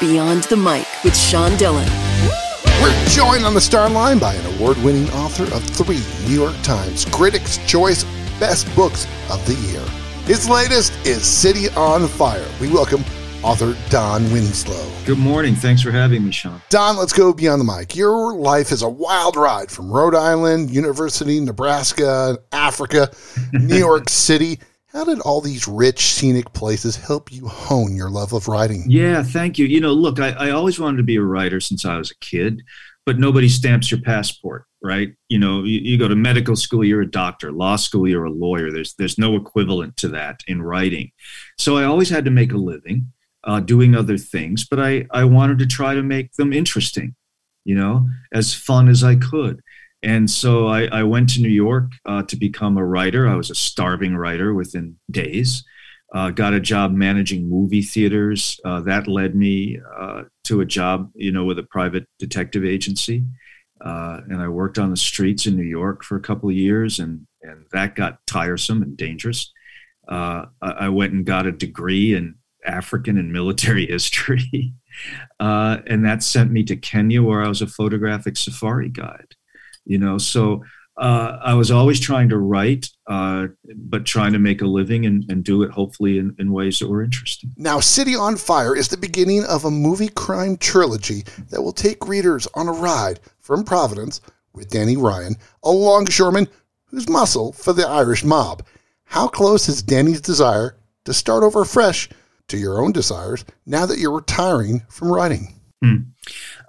Beyond the Mic with Sean Dillon. We're joined on the star line by an award winning author of three New York Times Critics' Choice Best Books of the Year. His latest is City on Fire. We welcome author Don Winslow. Good morning. Thanks for having me, Sean. Don, let's go beyond the mic. Your life is a wild ride from Rhode Island, University, Nebraska, Africa, New York City. How did all these rich scenic places help you hone your love of writing? Yeah, thank you. You know, look, I, I always wanted to be a writer since I was a kid, but nobody stamps your passport, right? You know, you, you go to medical school, you're a doctor, law school, you're a lawyer. There's there's no equivalent to that in writing. So I always had to make a living uh, doing other things, but I, I wanted to try to make them interesting, you know, as fun as I could. And so I, I went to New York uh, to become a writer. I was a starving writer within days. Uh, got a job managing movie theaters. Uh, that led me uh, to a job, you know, with a private detective agency. Uh, and I worked on the streets in New York for a couple of years, and and that got tiresome and dangerous. Uh, I, I went and got a degree in African and military history, and that sent me to Kenya, where I was a photographic safari guide you know so uh, I was always trying to write, uh, but trying to make a living and, and do it hopefully in, in, ways that were interesting. Now, City on Fire is the beginning of a movie crime trilogy that will take readers on a ride from Providence with Danny Ryan, a longshoreman who's muscle for the Irish mob. How close is Danny's desire to start over fresh to your own desires now that you're retiring from writing? Hmm.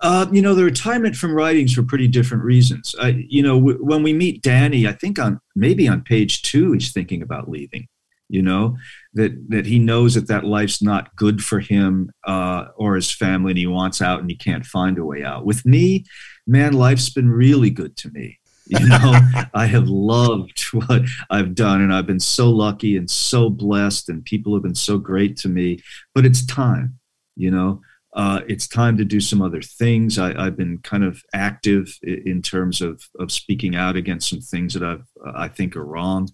Uh, you know, the retirement from writings for pretty different reasons. I, you know, w- when we meet Danny, I think on maybe on page two, he's thinking about leaving. You know that that he knows that that life's not good for him uh, or his family, and he wants out, and he can't find a way out. With me, man, life's been really good to me. You know, I have loved what I've done, and I've been so lucky and so blessed, and people have been so great to me. But it's time, you know uh, it's time to do some other things. I, have been kind of active in terms of, of speaking out against some things that I've, I think are wrong.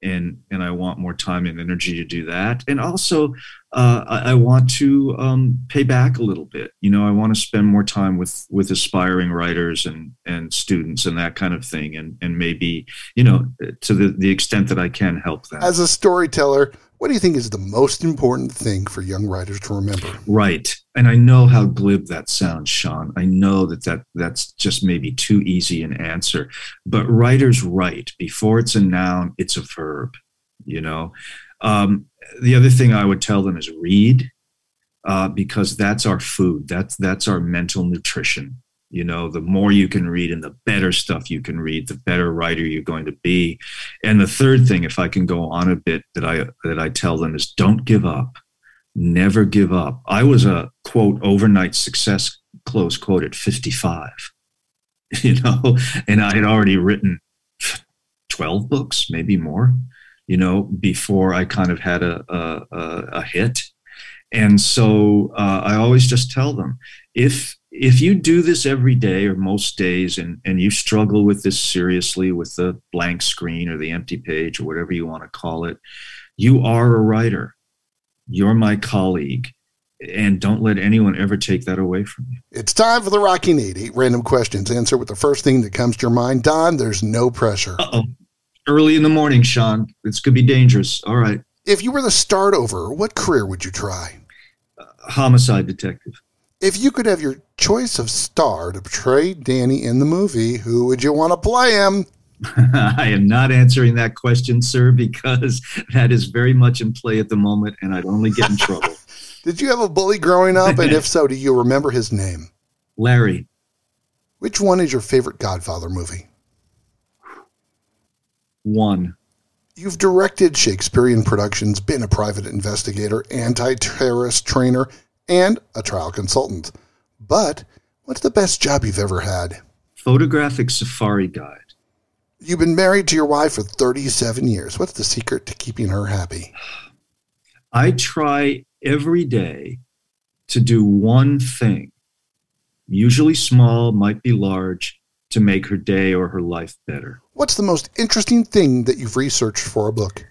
And, and I want more time and energy to do that. And also, uh, I, I, want to um, pay back a little bit. You know, I want to spend more time with with aspiring writers and and students and that kind of thing. And and maybe you know, to the the extent that I can help them. As a storyteller, what do you think is the most important thing for young writers to remember? Right. And I know how glib that sounds, Sean. I know that, that that's just maybe too easy an answer. But writers write. Before it's a noun, it's a verb, you know? Um, the other thing I would tell them is read, uh, because that's our food. That's that's our mental nutrition you know the more you can read and the better stuff you can read the better writer you're going to be and the third thing if i can go on a bit that i that i tell them is don't give up never give up. I was a quote overnight success close quote at 55 you know? And i had already written 12 books maybe more you know before i kind of had a a, a hit. And so uh, i always just tell them if if you do this every day or most days and, and you struggle with this seriously with the blank screen or the empty page or whatever you want to call it, you are a writer. You're my colleague. And don't let anyone ever take that away from you. It's time for the Rocky Need. Eight random questions. Answer with the first thing that comes to your mind. Don, there's no pressure. Uh-oh. Early in the morning, Sean. This could be dangerous. All right. If you were to start over, what career would you try? Uh, homicide detective. If you could have your choice of star to portray Danny in the movie, who would you want to play him? I am not answering that question, sir, because that is very much in play at the moment, and I'd only get in trouble. Did you have a bully growing up? And if so, do you remember his name? Larry. Which one is your favorite Godfather movie? One. You've directed Shakespearean productions, been a private investigator, anti terrorist trainer, and a trial consultant. But what's the best job you've ever had? Photographic safari guide. You've been married to your wife for 37 years. What's the secret to keeping her happy? I try every day to do one thing, usually small, might be large, to make her day or her life better. What's the most interesting thing that you've researched for a book?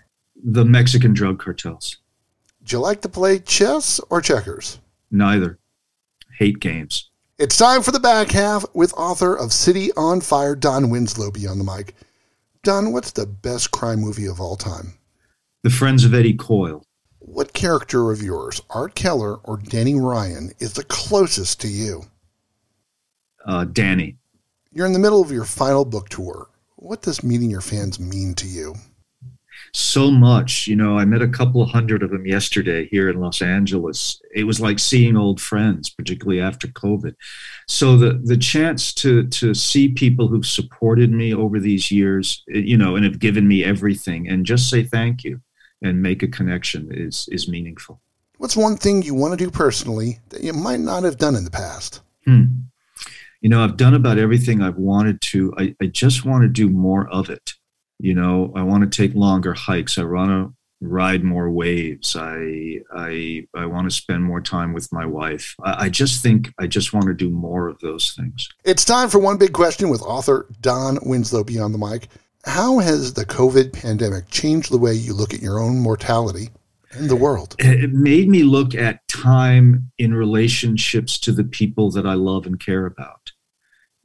The Mexican drug cartels. Do you like to play chess or checkers? Neither. hate games. It's time for the back half with author of City on Fire, Don Winslow, Beyond the Mic. Don, what's the best crime movie of all time? The Friends of Eddie Coyle. What character of yours, Art Keller or Danny Ryan, is the closest to you? Uh, Danny. You're in the middle of your final book tour. What does meeting your fans mean to you? So much. You know, I met a couple of hundred of them yesterday here in Los Angeles. It was like seeing old friends, particularly after COVID. So the the chance to to see people who've supported me over these years, you know, and have given me everything, and just say thank you and make a connection is is meaningful. What's one thing you want to do personally that you might not have done in the past? Hmm. You know, I've done about everything I've wanted to. I, I just want to do more of it you know i want to take longer hikes. I want to ride more waves. I i i want to spend more time with my wife. I, I, just think i just want to do more of those things. It's time for one big question with author don winslow beyond the mic. How has the covid pandemic changed the way you look at your own mortality and the world? It made me look at time in relationships to the people that i love and care about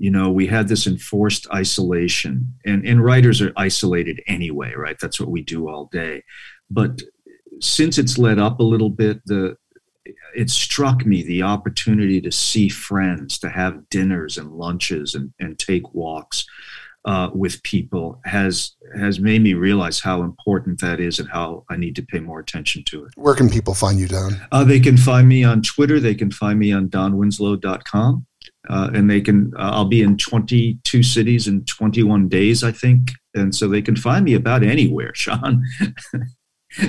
you know we had this enforced isolation and and writers are isolated anyway right that's what we do all day but since it's let up a little bit the it struck me the opportunity to see friends to have dinners and lunches and, and take walks uh, with people has has made me realize how important that is and how I need to pay more attention to it. Where can people find you, Don? Uh, they can find me on Twitter. They can find me on donwinslow.com uh, and they can uh, i'll be in 22 cities in 21 days i think and so they can find me about anywhere sean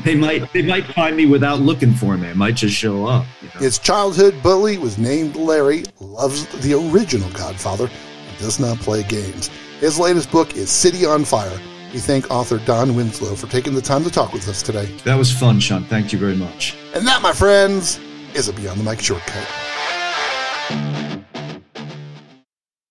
they might they might find me without looking for me i might just show up you know? his childhood bully was named larry loves the original godfather and does not play games his latest book is city on fire we thank author Don Winslow for taking the time to talk with us today. That was fun, Sean. Thank you very much. And that, my friends, is a Beyond the Mic shortcut.